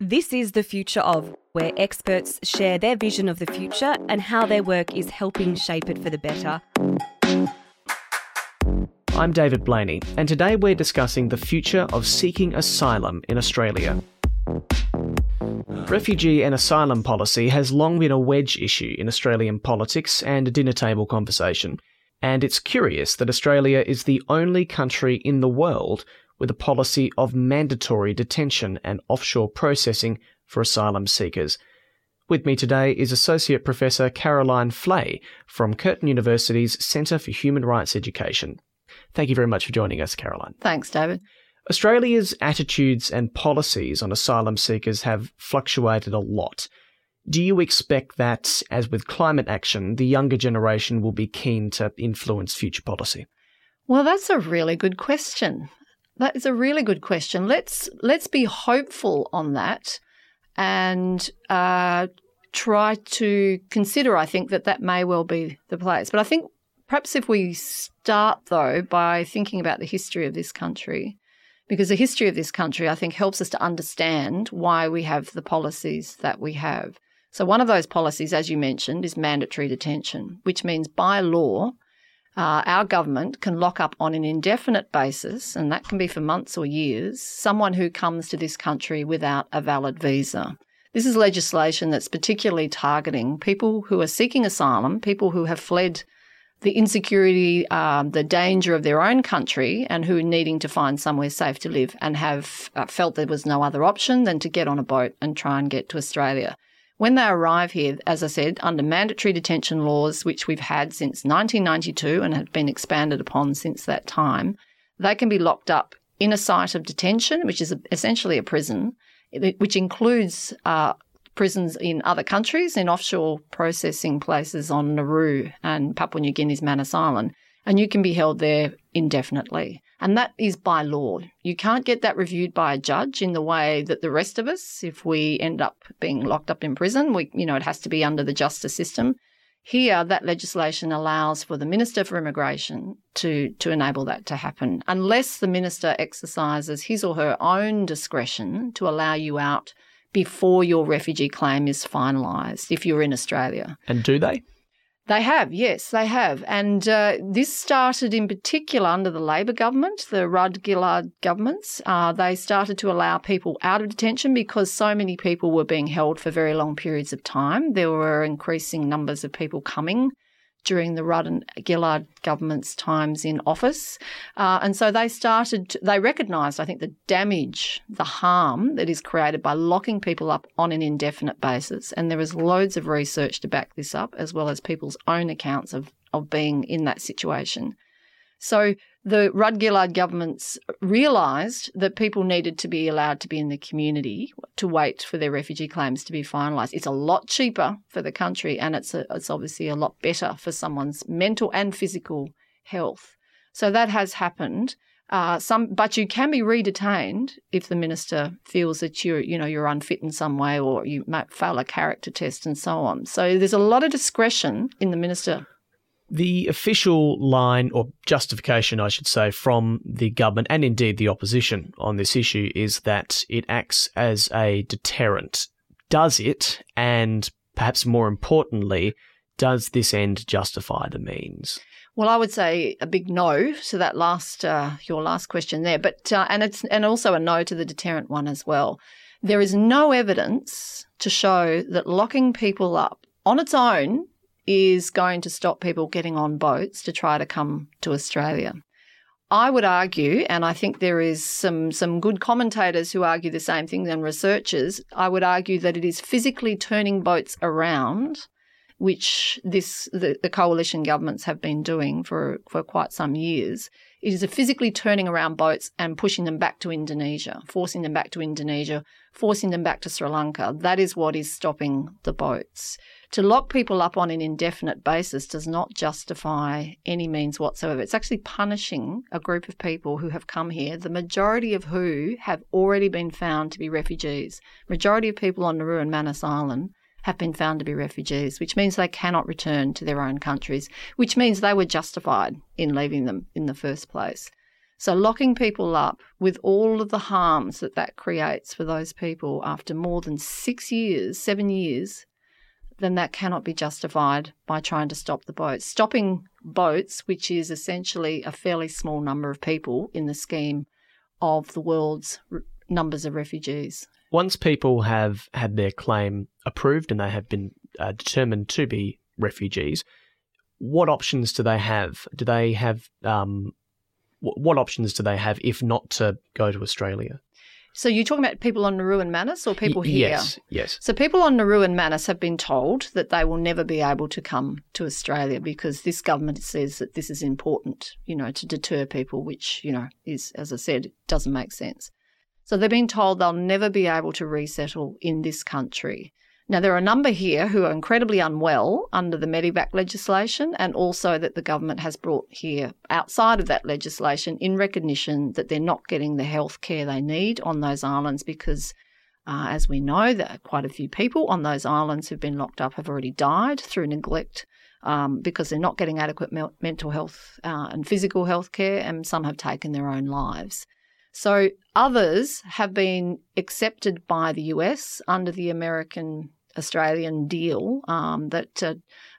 This is The Future of, where experts share their vision of the future and how their work is helping shape it for the better. I'm David Blaney, and today we're discussing the future of seeking asylum in Australia. Refugee and asylum policy has long been a wedge issue in Australian politics and dinner table conversation. And it's curious that Australia is the only country in the world with a policy of mandatory detention and offshore processing for asylum seekers. With me today is Associate Professor Caroline Fleay from Curtin University's Centre for Human Rights Education. Thank you very much for joining us, Caroline. Thanks, David. Australia's attitudes and policies on asylum seekers have fluctuated a lot. Do you expect that, as with climate action, the younger generation will be keen to influence future policy? Well, that's a really good question. That is a really good question. Let's let's be hopeful on that, and uh, try to consider. I think that that may well be the place. But I think perhaps if we start though by thinking about the history of this country, because the history of this country I think helps us to understand why we have the policies that we have. So one of those policies, as you mentioned, is mandatory detention, which means by law uh, our government can lock up on an indefinite basis, and that can be for months or years, someone who comes to this country without a valid visa. This is legislation that's particularly targeting people who are seeking asylum, people who have fled the insecurity, um, the danger of their own country, and who are needing to find somewhere safe to live and have uh, felt there was no other option than to get on a boat and try and get to Australia. When they arrive here, as I said, under mandatory detention laws, which we've had since 1992 and have been expanded upon since that time, they can be locked up in a site of detention, which is essentially a prison, which includes uh, prisons in other countries, in offshore processing places on Nauru and Papua New Guinea's Manus Island. And you can be held there indefinitely. And that is by law. You can't get that reviewed by a judge in the way that the rest of us, if we end up being locked up in prison, we, you know, it has to be under the justice system. Here, that legislation allows for the Minister for Immigration to, to enable that to happen, unless the Minister exercises his or her own discretion to allow you out before your refugee claim is finalised if you're in Australia. And do they? They have, yes, they have. And uh, this started in particular under the Labor government, the Rudd Gillard governments. Uh, they started to allow people out of detention because so many people were being held for very long periods of time. There were increasing numbers of people coming during the Rudd and Gillard government's times in office. Uh, and so they started, they recognised, I think, the damage, the harm that is created by locking people up on an indefinite basis. And there is loads of research to back this up, as well as people's own accounts of, of being in that situation. So the Rudd Gillard governments realised that people needed to be allowed to be in the community to wait for their refugee claims to be finalised. It's a lot cheaper for the country and it's, a, it's obviously a lot better for someone's mental and physical health. So that has happened. Uh, some, but you can be re-detained if the minister feels that you're, you know, you're unfit in some way or you might fail a character test and so on. So there's a lot of discretion in the minister the official line, or justification, I should say, from the government and indeed the opposition on this issue is that it acts as a deterrent. Does it, and perhaps more importantly, does this end justify the means? Well, I would say a big no to that last uh, your last question there, but uh, and it's and also a no to the deterrent one as well. There is no evidence to show that locking people up on its own is going to stop people getting on boats to try to come to Australia. I would argue, and I think there is some, some good commentators who argue the same thing and researchers, I would argue that it is physically turning boats around, which this the, the coalition governments have been doing for, for quite some years. It is a physically turning around boats and pushing them back to Indonesia, forcing them back to Indonesia, forcing them back to Sri Lanka. That is what is stopping the boats. To lock people up on an indefinite basis does not justify any means whatsoever. It's actually punishing a group of people who have come here, the majority of who have already been found to be refugees. Majority of people on Nauru and Manus Island have been found to be refugees, which means they cannot return to their own countries, which means they were justified in leaving them in the first place. So, locking people up with all of the harms that that creates for those people after more than six years, seven years, then that cannot be justified by trying to stop the boats. Stopping boats, which is essentially a fairly small number of people in the scheme of the world's numbers of refugees. Once people have had their claim approved and they have been uh, determined to be refugees, what options do they have? Do they have um, what options do they have if not to go to Australia? So you're talking about people on Nauru and Manus or people Y- here? Yes, yes. So people on Nauru and Manus have been told that they will never be able to come to Australia because this government says that this is important, you know, to deter people, which, you know, is, as I said, doesn't make sense. So they've been told they'll never be able to resettle in this country. Now, there are a number here who are incredibly unwell under the Medevac legislation, and also that the government has brought here outside of that legislation in recognition that they're not getting the health care they need on those islands because, uh, as we know, that quite a few people on those islands who've been locked up have already died through neglect um, because they're not getting adequate me- mental health uh, and physical health care, and some have taken their own lives. So others have been accepted by the US under the American Australian deal um, that uh,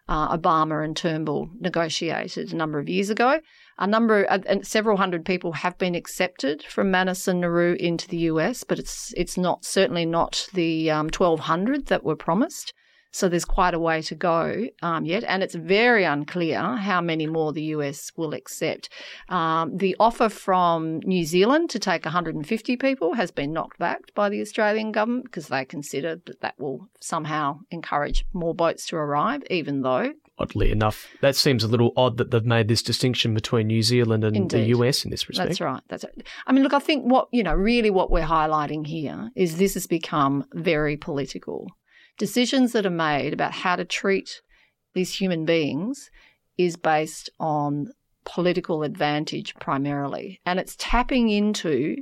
uh, Obama and Turnbull negotiated a number of years ago. A number, uh, and several hundred people have been accepted from Manus and Nauru into the US, but it's it's not certainly not the um, 1,200 that were promised. So there's quite a way to go um, yet, and it's very unclear how many more the US will accept. Um, the offer from New Zealand to take 150 people has been knocked back by the Australian government because they consider that that will somehow encourage more boats to arrive, even though Oddly enough, that seems a little odd that they've made this distinction between New Zealand and Indeed. the US in this respect. That's right. That's right. I mean, look, I think what, you know, really what we're highlighting here is this has become very political. Decisions that are made about how to treat these human beings is based on political advantage primarily. And it's tapping into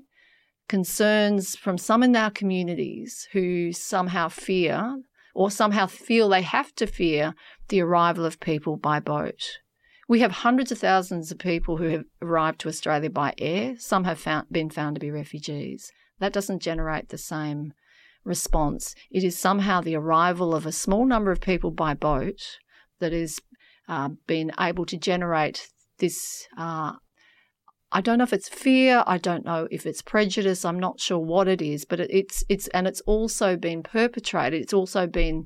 concerns from some in our communities who somehow fear or somehow feel they have to fear the arrival of people by boat. We have hundreds of thousands of people who have arrived to Australia by air. Some have found, been found to be refugees. That doesn't generate the same response. It is somehow the arrival of a small number of people by boat that has uh, been able to generate this. Uh, I don't know if it's fear. I don't know if it's prejudice. I'm not sure what it is, but it's it's and it's also been perpetrated. It's also been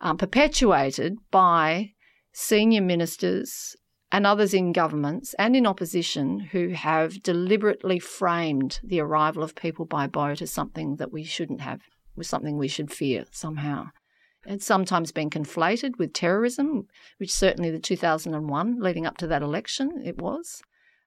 um, perpetuated by senior ministers and others in governments and in opposition who have deliberately framed the arrival of people by boat as something that we shouldn't have, was something we should fear somehow. It's sometimes been conflated with terrorism, which certainly the 2001 leading up to that election it was.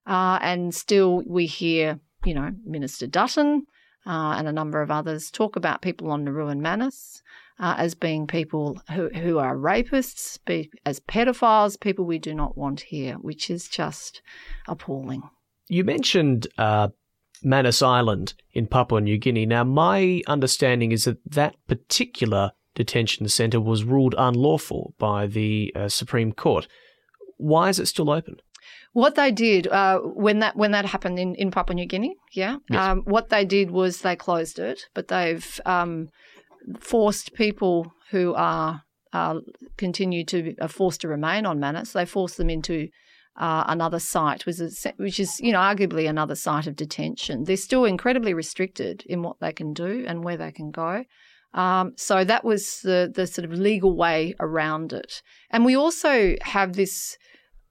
Uh, and still we hear, you know, Minister Dutton uh, and a number of others talk about people on Nauru and Manus uh, as being people who, who are rapists, be, as pedophiles, people we do not want here, which is just appalling. You mentioned uh, Manus Island in Papua New Guinea. Now, my understanding is that that particular detention centre was ruled unlawful by the uh, Supreme Court. Why is it still open? What they did uh, when that when that happened in, in Papua New Guinea, yeah, Yes. um, what they did was they closed it, but they've um, forced people who are uh, continue to are forced to remain on Manus. They forced them into uh, another site, is which is you know arguably another site of detention. They're still incredibly restricted in what they can do and where they can go. Um, so that was the the sort of legal way around it. And we also have this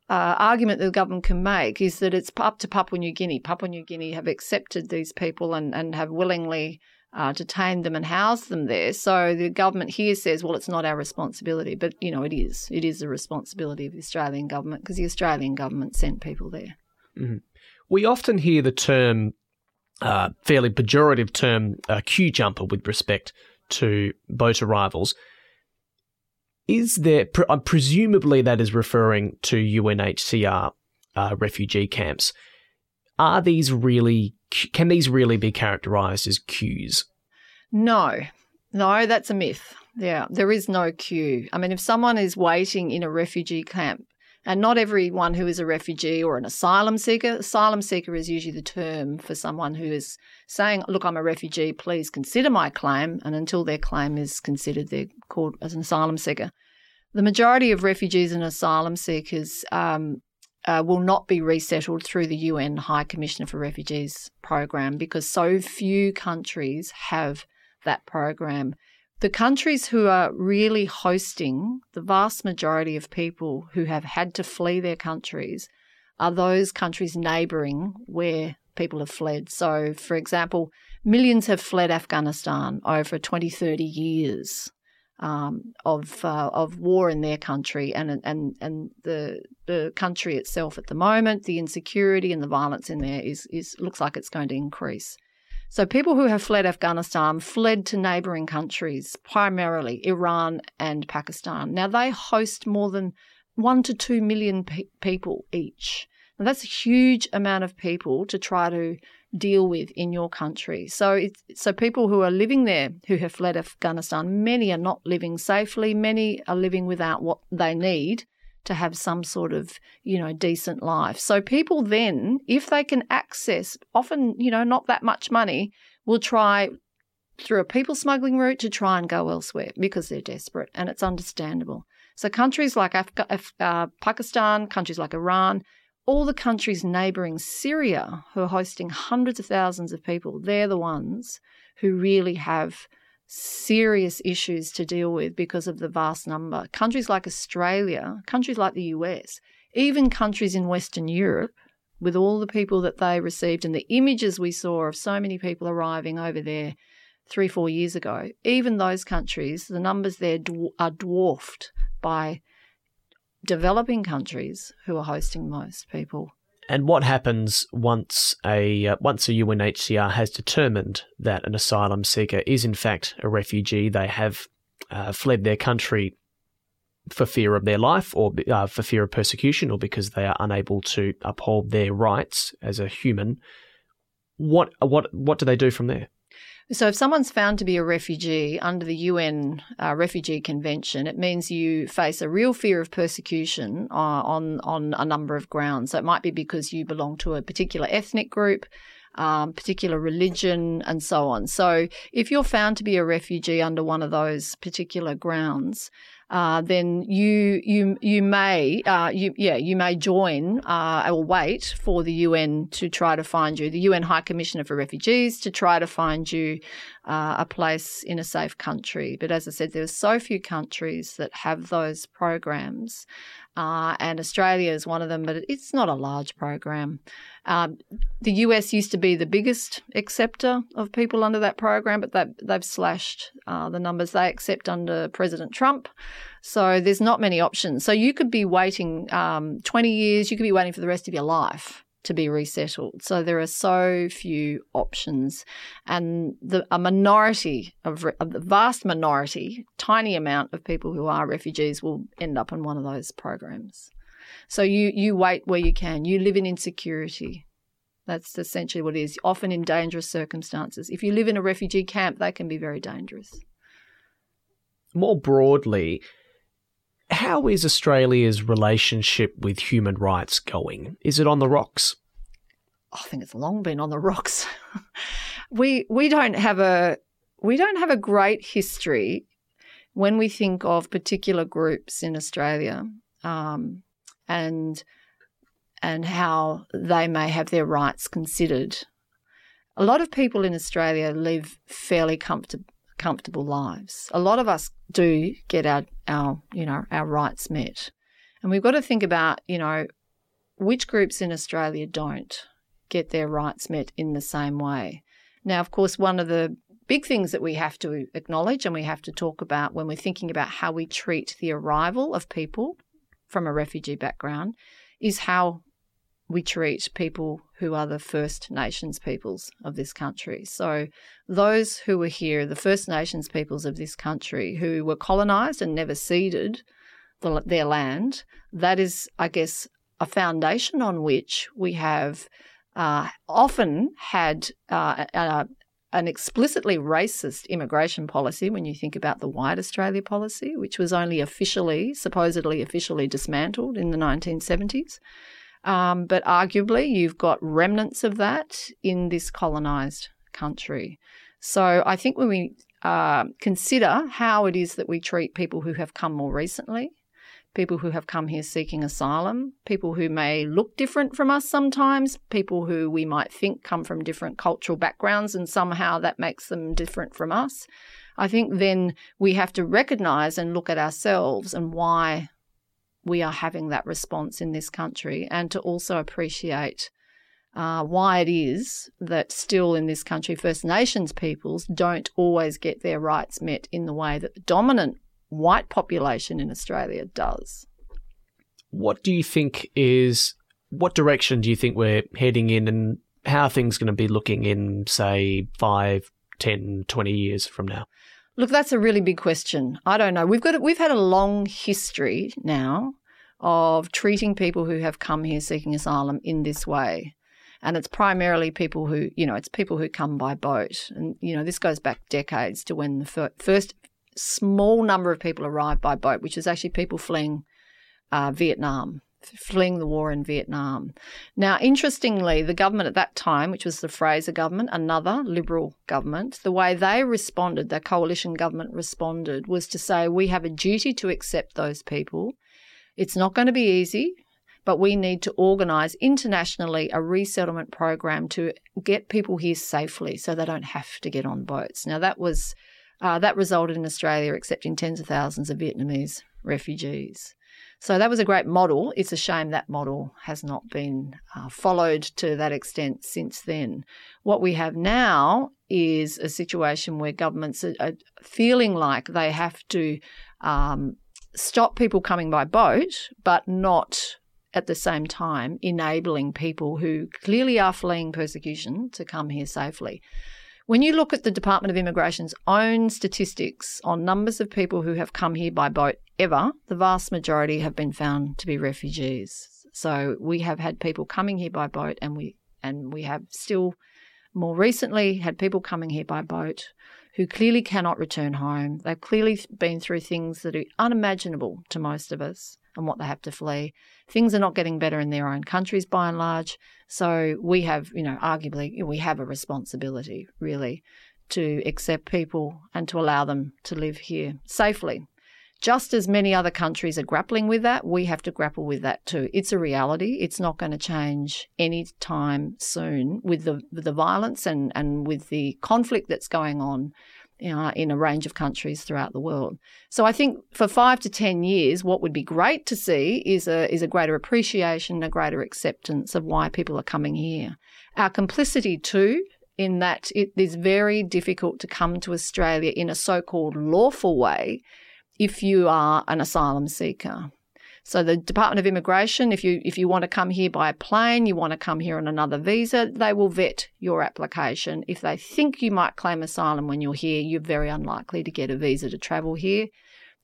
uh, argument that the government can make is that it's up to Papua New Guinea. Papua New Guinea have accepted these people and, and have willingly uh, them and housed them there. So the government here says, well, it's not our responsibility. But, you know, it is. It is the responsibility of the Australian government because the Australian government sent people there. We often hear the term, uh, fairly pejorative term, uh, queue jumper with respect to boat arrivals. Is there, pre- uh, presumably that is referring to UNHCR uh, refugee camps. Are these really, can these really be characterised as queues? No, no, that's a myth. Yeah, there is no queue. I mean, if someone is waiting in a refugee camp And not everyone who is a refugee or an asylum seeker, asylum seeker is usually the term for someone who is saying, Look, I'm a refugee, please consider my claim. And until their claim is considered, they're called as an asylum seeker. The majority of refugees and asylum seekers um, uh, will not be resettled through the UN High Commissioner for Refugees program because so few countries have that program. The countries who are really hosting the vast majority of people who have had to flee their countries are those countries neighbouring where people have fled. So, for example, millions have fled Afghanistan over 20, 30 years um, of uh, of war in their country and and and the the country itself at the moment, the insecurity and the violence in there is is looks like it's going to increase. So people who have fled Afghanistan fled to neighbouring countries, primarily Iran and Pakistan. Now they host more than one to two million pe- people each. Now that's a huge amount of people to try to deal with in your country. So it's, so people who are living there who have fled Afghanistan, many are not living safely, many are living without what they need to have some sort of, you know, decent life. So people then, if they can access often, you know, not that much money, will try through a people smuggling route to try and go elsewhere because they're desperate and it's understandable. So countries like Af- uh, Pakistan, countries like Iran, all the countries neighbouring Syria who are hosting hundreds of thousands of people, they're the ones who really have serious issues to deal with because of the vast number. Countries like Australia, countries like the US, even countries in Western Europe, with all the people that they received and the images we saw of so many people arriving over there three, four years ago, even those countries, the numbers there are dwarfed by developing countries who are hosting most people. And what happens once a uh, once a UNHCR has determined that an asylum seeker is in fact a refugee? They have uh, fled their country for fear of their life, or uh, for fear of persecution, or because they are unable to uphold their rights as a human. What what what do they do from there? So, if someone's found to be a refugee under the UN uh, Refugee Convention, it means you face a real fear of persecution uh, on on a number of grounds. So, it might be because you belong to a particular ethnic group. Um, particular religion, and so on. So, if you're found to be a refugee under one of those particular grounds, uh, then you you you may uh, you yeah you may join uh, or wait for the UN to try to find you the UN High Commissioner for Refugees to try to find you uh, a place in a safe country. But as I said, there are so few countries that have those programs, uh, and Australia is one of them. But it's not a large program. Um, the US used to be the biggest acceptor of people under that program, but they've, they've slashed uh, the numbers they accept under President Trump. So there's not many options. So you could be waiting um, 20 years, you could be waiting for the rest of your life to be resettled. So there are so few options, and the a minority of a vast minority, tiny amount of people who are refugees will end up in one of those programs. So you you wait where you can. You live in insecurity. That's essentially what it is. Often in dangerous circumstances. If you live in a refugee camp, they can be very dangerous. More broadly, how is Australia's relationship with human rights going? Is it on the rocks? I think it's long been on the rocks. we we don't have a we don't have a great history when we think of particular groups in Australia um, and and how they may have their rights considered. A lot of people in Australia live fairly comfortable comfortable lives. A lot of us do get our, our you know our rights met, and we've got to think about you know which groups in Australia don't get their rights met in the same way. Now, of course, one of the big things that we have to acknowledge and we have to talk about when we're thinking about how we treat the arrival of people from a refugee background is how we treat people who are the First Nations peoples of this country. So, those who were here, the First Nations peoples of this country, who were colonised and never ceded the, their land, that is, I guess, a foundation on which we have uh, often had uh, an explicitly racist immigration policy when you think about the White Australia policy, which was only officially, supposedly officially dismantled in the 1970s. Um, but arguably, you've got remnants of that in this colonised country. So I think when we uh, consider how it is that we treat people who have come more recently, people who have come here seeking asylum, people who may look different from us sometimes, people who we might think come from different cultural backgrounds and somehow that makes them different from us. I think then we have to recognize and look at ourselves and why we are having that response in this country and to also appreciate uh, why it is that still in this country, First Nations peoples don't always get their rights met in the way that the dominant white population in Australia does. What do you think is, what direction do you think we're heading in and how are things going to be looking in, say, five, 10, 20 years from now? Look, that's a really big question. I don't know. We've got we've had a long history now of treating people who have come here seeking asylum in this way. And it's primarily people who, you know, it's people who come by boat. And, you know, this goes back decades to when the first small number of people arrived by boat, which is actually people fleeing uh, Vietnam, fleeing the war in Vietnam. Now, interestingly, the government at that time, which was the Fraser government, another Liberal government, the way they responded, the coalition government responded, was to say, we have a duty to accept those people. It's not going to be easy. But we need to organise internationally a resettlement program to get people here safely so they don't have to get on boats. Now, that was uh, that resulted in Australia accepting tens of thousands of Vietnamese refugees. So that was a great model. It's a shame that model has not been uh, followed to that extent since then. What we have now is a situation where governments are, are feeling like they have to um, stop people coming by boat, but not at the same time enabling people who clearly are fleeing persecution to come here safely. When you look at the Department of Immigration's own statistics on numbers of people who have come here by boat ever, the vast majority have been found to be refugees. So we have had people coming here by boat and we and we have still more recently had people coming here by boat who clearly cannot return home. They've clearly been through things that are unimaginable to most of us and what they have to flee. Things are not getting better in their own countries by and large. So we have, you know, arguably, we have a responsibility really to accept people and to allow them to live here safely. Just as many other countries are grappling with that, we have to grapple with that too. It's a reality. It's not going to change any time soon with the the violence and, and with the conflict that's going on in a range of countries throughout the world. So I think for five to ten years, what would be great to see is a is a greater appreciation, a greater acceptance of why people are coming here. Our complicity too, in that it is very difficult to come to Australia in a so-called lawful way if you are an asylum seeker. So the Department of Immigration, if you if you want to come here by plane, you want to come here on another visa, they will vet your application. If they think you might claim asylum when you're here, you're very unlikely to get a visa to travel here.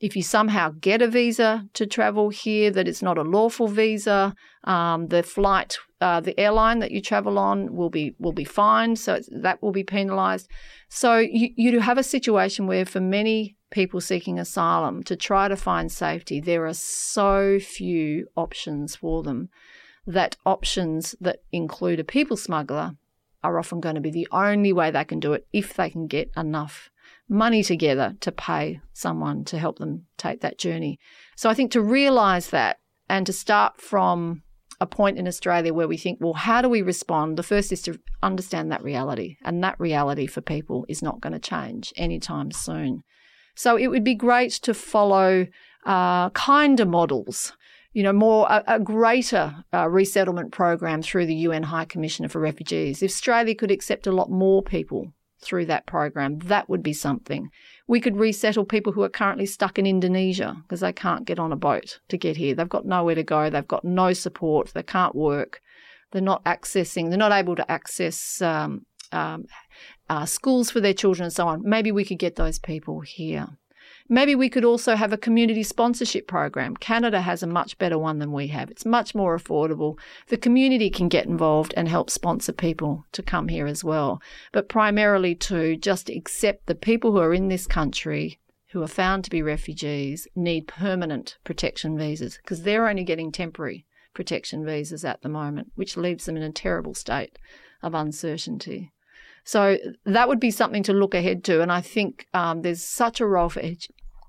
If you somehow get a visa to travel here, that it's not a lawful visa, um, the flight, uh, the airline that you travel on will be will be fined, so that will be penalised. So you you have a situation where, for many people seeking asylum to try to find safety, there are so few options for them that options that include a people smuggler are often going to be the only way they can do it if they can get enough money together to pay someone to help them take that journey. So I think to realize that and to start from a point in Australia where we think, well, how do we respond? The first is to understand that reality. And that reality for people is not going to change anytime soon. So it would be great to follow uh, kinder models, you know, more a, a greater uh, resettlement program through the UN High Commissioner for Refugees. If Australia could accept a lot more people through that program, that would be something. We could resettle people who are currently stuck in Indonesia because they can't get on a boat to get here. They've got nowhere to go. They've got no support. They can't work. They're not accessing. They're not able to access um, um, uh, schools for their children and so on. Maybe we could get those people here. Maybe we could also have a community sponsorship program. Canada has a much better one than we have. It's much more affordable. The community can get involved and help sponsor people to come here as well. But primarily to just accept the people who are in this country who are found to be refugees need permanent protection visas because they're only getting temporary protection visas at the moment, which leaves them in a terrible state of uncertainty. So that would be something to look ahead to. And I think um, there's such a role for,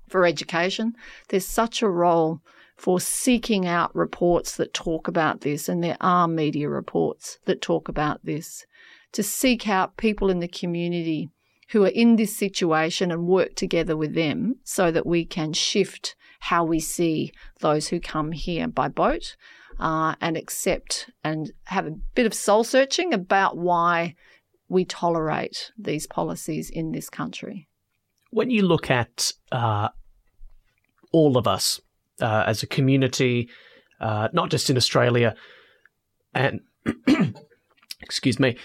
for education. There's such a role for seeking out reports that talk about this, and there are media reports that talk about this, to seek out people in the community who are in this situation and work together with them so that we can shift how we see those who come here by boat uh, and accept and have a bit of soul searching about why we tolerate these policies in this country. When you look at uh, all of us uh, as a community, uh, not just in Australia, and excuse me,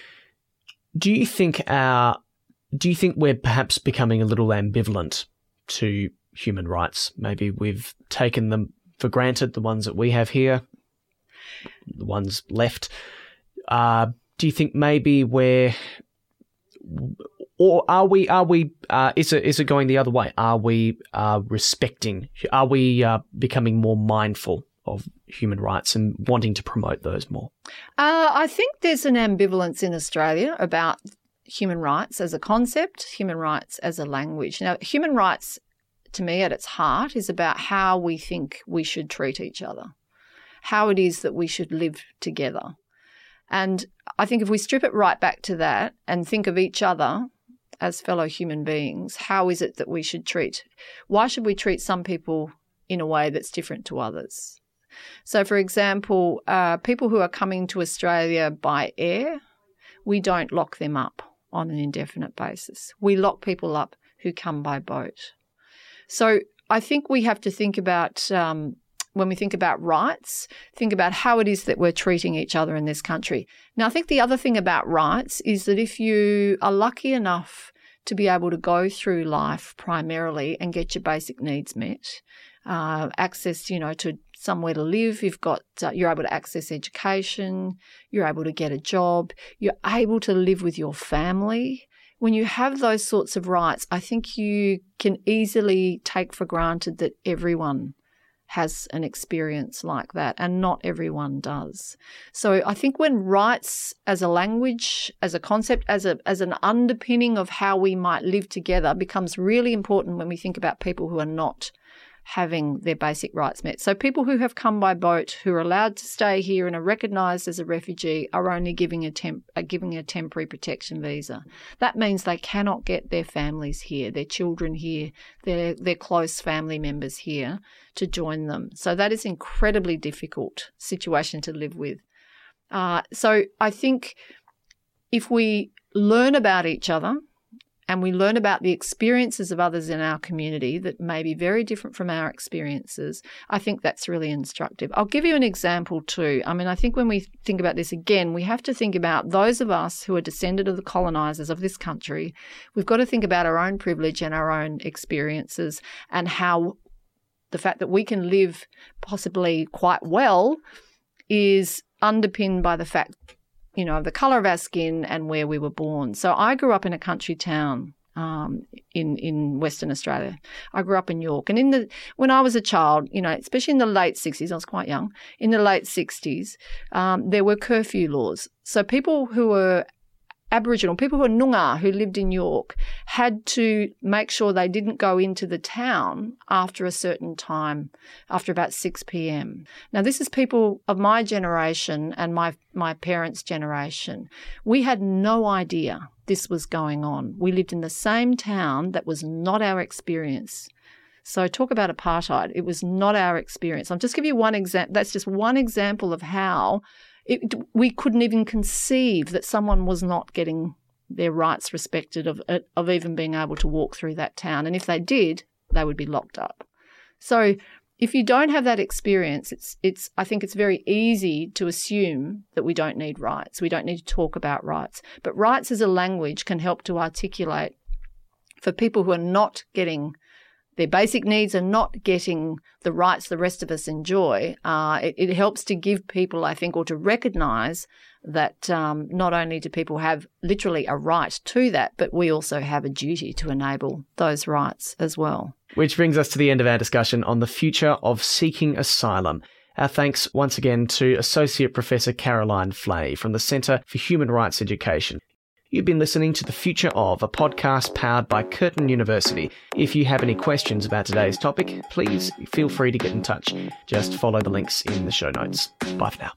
do you think our do you think we're perhaps becoming a little ambivalent to human rights? Maybe we've taken them for granted, the ones that we have here, the ones left. Uh, do you think maybe we're or are we are we uh, is it is it going the other way? Are we uh, respecting? Are we uh, becoming more mindful of human rights and wanting to promote those more? Uh, I think there's an ambivalence in Australia about human rights as a concept, human rights as a language. Now, human rights, to me, at its heart, is about how we think we should treat each other, how it is that we should live together. And I think if we strip it right back to that and think of each other as fellow human beings, how is it that we should treat? Why should we treat some people in a way that's different to others? So, for example, uh, people who are coming to Australia by air, we don't lock them up on an indefinite basis. We lock people up who come by boat. So, I think we have to think about um, when we think about rights, think about how it is that we're treating each other in this country. Now, I think the other thing about rights is that if you are lucky enough to be able to go through life primarily and get your basic needs met, uh, access, you know, to somewhere to live, you've got, uh, you're able to access education, you're able to get a job, you're able to live with your family. When you have those sorts of rights, I think you can easily take for granted that everyone has an experience like that, and not everyone does. So I think when rights as a language, as a concept, as a as an underpinning of how we might live together becomes really important when we think about people who are not having their basic rights met. So people who have come by boat, who are allowed to stay here and are recognised as a refugee, are only giving a temp, are giving a temporary protection visa. That means they cannot get their families here, their children here, their their close family members here to join them. So that is incredibly difficult situation to live with. Uh, so I think if we learn about each other and we learn about the experiences of others in our community that may be very different from our experiences, I think that's really instructive. I'll give you an example too. I mean, I think when we think about this again, we have to think about those of us who are descended of the colonizers of this country. We've got to think about our own privilege and our own experiences and how the fact that we can live possibly quite well is underpinned by the fact you know, the color of our skin and where we were born. So I grew up in a country town um, in in Western Australia. I grew up in York, and in the when I was a child, you know, especially in the late sixties, I was quite young. In the late sixties, um, there were curfew laws. So people who were Aboriginal people who are Noongar who lived in York had to make sure they didn't go into the town after a certain time, after about 6 p.m. Now, this is people of my generation and my, my parents' generation. We had no idea this was going on. We lived in the same town that was not our experience. So, talk about apartheid. It was not our experience. I'll just give you one example. That's just one example of how it, we couldn't even conceive that someone was not getting their rights respected of uh, of even being able to walk through that town. And if they did, they would be locked up. So if you don't have that experience, it's it's I think it's very easy to assume that we don't need rights. We don't need to talk about rights. But rights as a language can help to articulate for people who are not getting their basic needs are not getting the rights the rest of us enjoy, uh, it, it, helps to give people, I think, or to recognise that um, not only do people have literally a right to that, but we also have a duty to enable those rights as well. Which brings us to the end of our discussion on the future of seeking asylum. Our thanks once again to Associate Professor Caroline Fleay from the Centre for Human Rights Education. You've been listening to The Future of, a podcast powered by Curtin University. If you have any questions about today's topic, please feel free to get in touch. Just follow the links in the show notes. Bye for now.